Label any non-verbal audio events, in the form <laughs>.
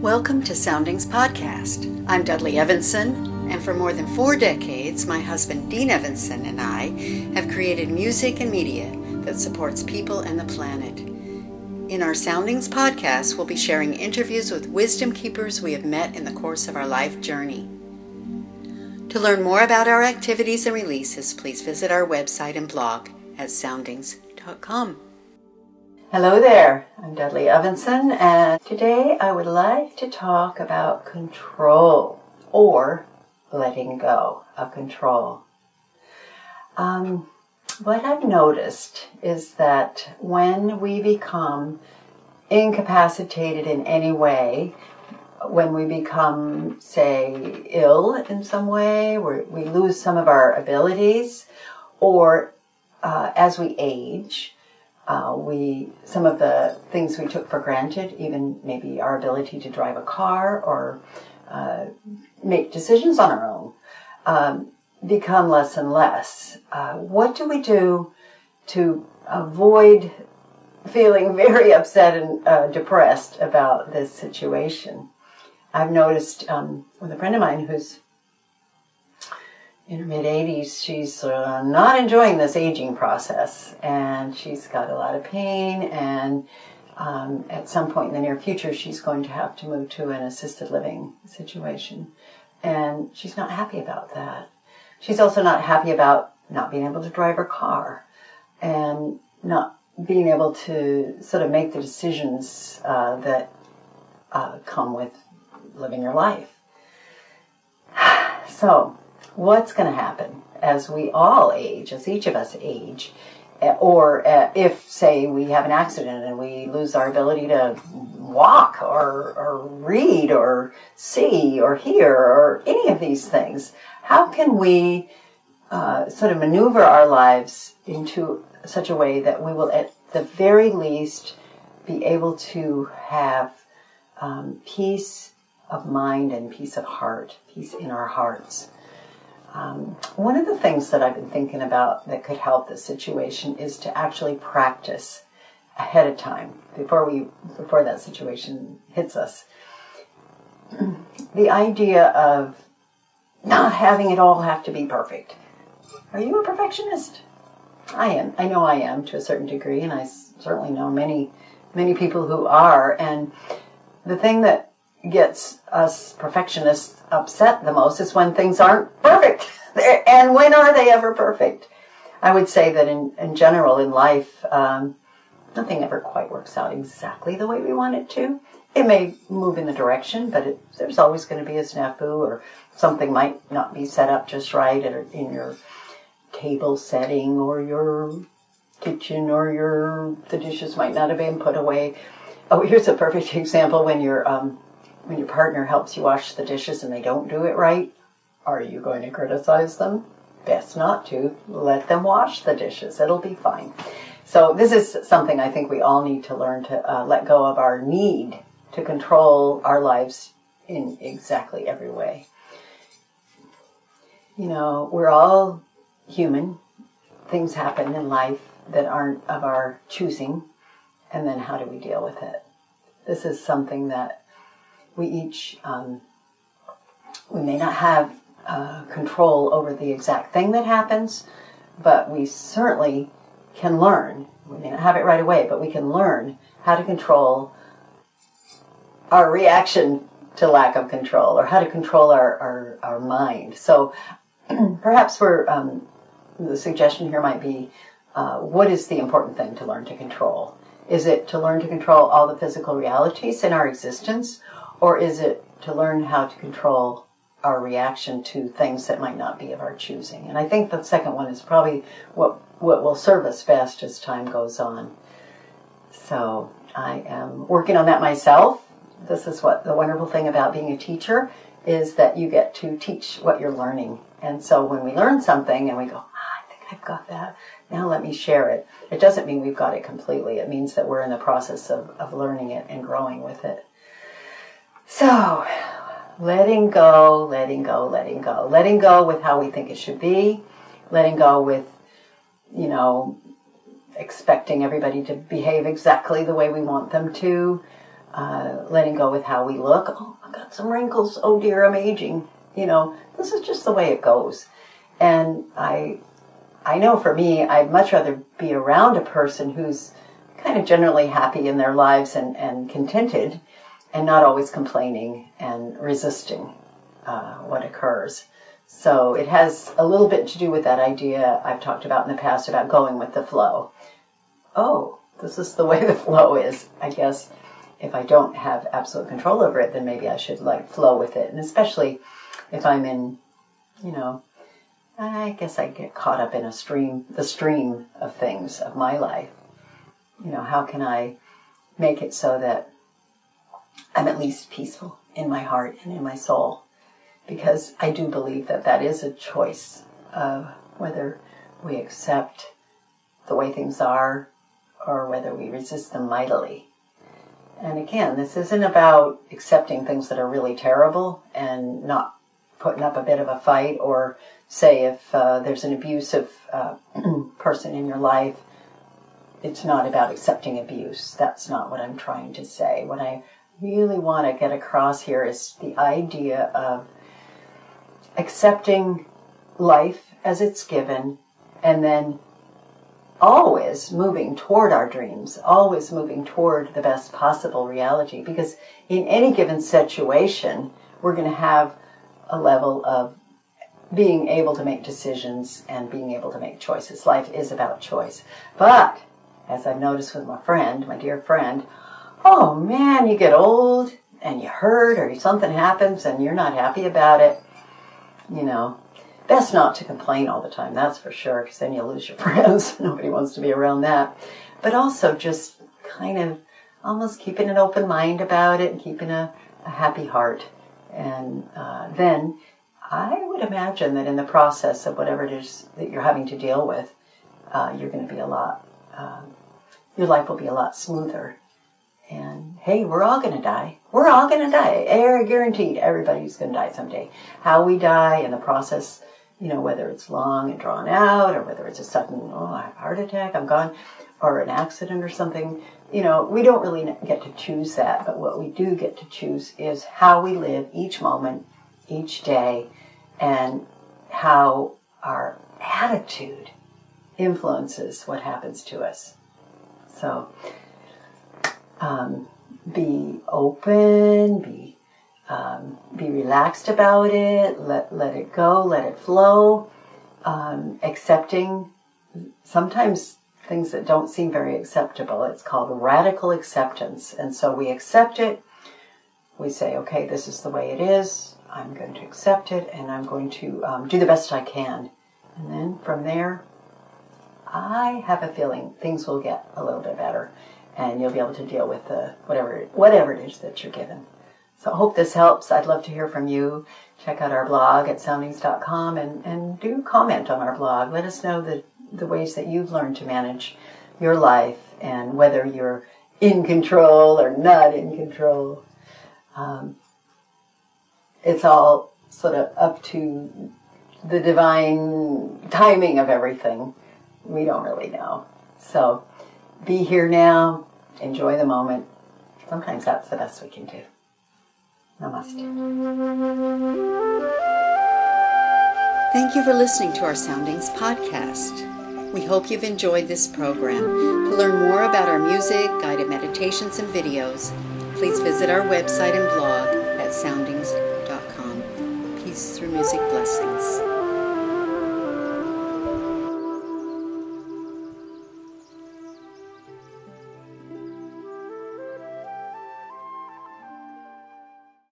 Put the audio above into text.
Welcome to Soundings Podcast. I'm Dudley Evenson, and for more than four decades, my husband Dean Evenson and I have created music and media that supports people and the planet. In our Soundings Podcast, we'll be sharing interviews with wisdom keepers we have met in the course of our life journey. To learn more about our activities and releases, please visit our website and blog at soundings.com. Hello there, I'm Dudley Evenson, and today I would like to talk about control or letting go of control. Um, what I've noticed is that when we become incapacitated in any way, when we become, say, ill in some way, we lose some of our abilities, or uh, as we age, uh, we some of the things we took for granted, even maybe our ability to drive a car or uh, make decisions on our own, um, become less and less. Uh, what do we do to avoid feeling <laughs> very upset and uh, depressed about this situation? I've noticed um, with a friend of mine who's in her mid 80s, she's uh, not enjoying this aging process, and she's got a lot of pain. And um, at some point in the near future, she's going to have to move to an assisted living situation, and she's not happy about that. She's also not happy about not being able to drive her car, and not being able to sort of make the decisions uh, that uh, come with living your life. <sighs> So, what's going to happen as we all age, as each of us age, eh, or uh, if, say, we have an accident and we lose our ability to walk or, or read or see or hear or any of these things, how can we uh, sort of maneuver our lives into such a way that we will, at the very least, be able to have um, peace of mind and peace of heart, peace in our hearts. Um, one of the things that I've been thinking about that could help this situation is to actually practice ahead of time before we before that situation hits us. the idea of not having it all have to be perfect. Are you a perfectionist? I am. I know I am to a certain degree, and I certainly know many many people who are. And the thing that gets us perfectionists upset the most is when things aren't perfect. and when are they ever perfect? I would say that in, in general in life, um, nothing ever quite works out exactly the way we want it to. It may move in the direction, but it, there's always going to be a snafu or something might not be set up just right in your table setting or your kitchen or your the dishes might not have been put away. Oh, here's a perfect <laughs> example when you're um, when your partner helps you wash the dishes and they don't do it right, are you going to criticize them? Best not to. Let them wash the dishes. It'll be fine. So this is something I think we all need to learn to uh, let go of our need to control our lives in exactly every way. You know, we're all human. Things happen in life that aren't of our choosing. And then how do we deal with it? This is something that we each, um, we may not have uh, control over the exact thing that happens, but we certainly can learn. We may not have it right away, but we can learn how to control our reaction to lack of control or how to control our, our, our mind. So <clears throat> perhaps we're, um, the suggestion here might be uh, what is the important thing to learn to control? Is it to learn to control all the physical realities in our existence, or is it to learn how to control our reaction to things that might not be of our choosing? And I think the second one is probably what, what will serve us best as time goes on. So I am working on that myself. This is what the wonderful thing about being a teacher is that you get to teach what you're learning. And so when we learn something and we go, ah, I think I've got that, now let me share it. It doesn't mean we've got it completely. It means that we're in the process of, of learning it and growing with it. So, letting go, letting go, letting go. Letting go with how we think it should be, letting go with, you know, expecting everybody to behave exactly the way we want them to, uh, letting go with how we look. Oh, I've got some wrinkles. Oh dear, I'm aging. You know, this is just the way it goes. And I, I know for me, I'd much rather be around a person who's kind of generally happy in their lives and, and contented and not always complaining and resisting uh, what occurs. So it has a little bit to do with that idea I've talked about in the past about going with the flow. Oh, this is the <laughs> way the flow is. I guess if I don't have absolute control over it, then maybe I should like flow with it. And especially if I'm in, you know, I guess I get caught up in a stream, the stream of things of my life. You know, how can I make it so that I'm at least peaceful in my heart and in my soul? Because I do believe that that is a choice of whether we accept the way things are or whether we resist them mightily. And again, this isn't about accepting things that are really terrible and not putting up a bit of a fight or say if uh, there's an abusive uh, <clears throat> person in your life it's not about accepting abuse that's not what i'm trying to say what i really want to get across here is the idea of accepting life as it's given and then always moving toward our dreams, always moving toward the best possible reality. Because in any given situation, we're going to have a level of being able to make decisions and being able to make choices. Life is about choice. But, as I've noticed with my friend, my dear friend, oh man, you get old and you hurt or something happens and you're not happy about it. You know, best not to complain all the time, that's for sure, because then you lose your <laughs> friends. Nobody wants to be around that. But also just kind of almost keeping an open mind about it and keeping a, a happy heart. And uh, then I would imagine that in the process of whatever it is that you're having to deal with, uh, you're going to be a lot, um, your life will be a lot smoother. And hey, we're all going to die. We're all going to die. Air guaranteed. Everybody's going to die someday. How we die in the process, you know, whether it's long and drawn out or whether it's a sudden, oh, I have a heart attack, I'm gone, or an accident or something, you know, we don't really get to choose that. But what we do get to choose is how we live each moment, each day, and how our attitude influences what happens to us. So, um, be open, be um, be relaxed about it, let let it go, let it flow, um, accepting sometimes things that don't seem very acceptable. It's called radical acceptance, and so we accept it. We say, okay, this is the way it is. I'm going to accept it and I'm going to um, do the best I can. And then from there, I have a feeling things will get a little bit better and you'll be able to deal with the whatever whatever it is that you're given. So I hope this helps. I'd love to hear from you. Check out our blog at soundings.com and, and do comment on our blog. Let us know the, the ways that you've learned to manage your life and whether you're in control or not in control. Um, it's all sort of up to the divine timing of everything. We don't really know. So be here now, enjoy the moment. Sometimes that's the best we can do. Namaste. Thank you for listening to our Soundings podcast. We hope you've enjoyed this program. To learn more about our music, guided meditations, and videos, please visit our website and blog at soundings.com. Peace through music blessings.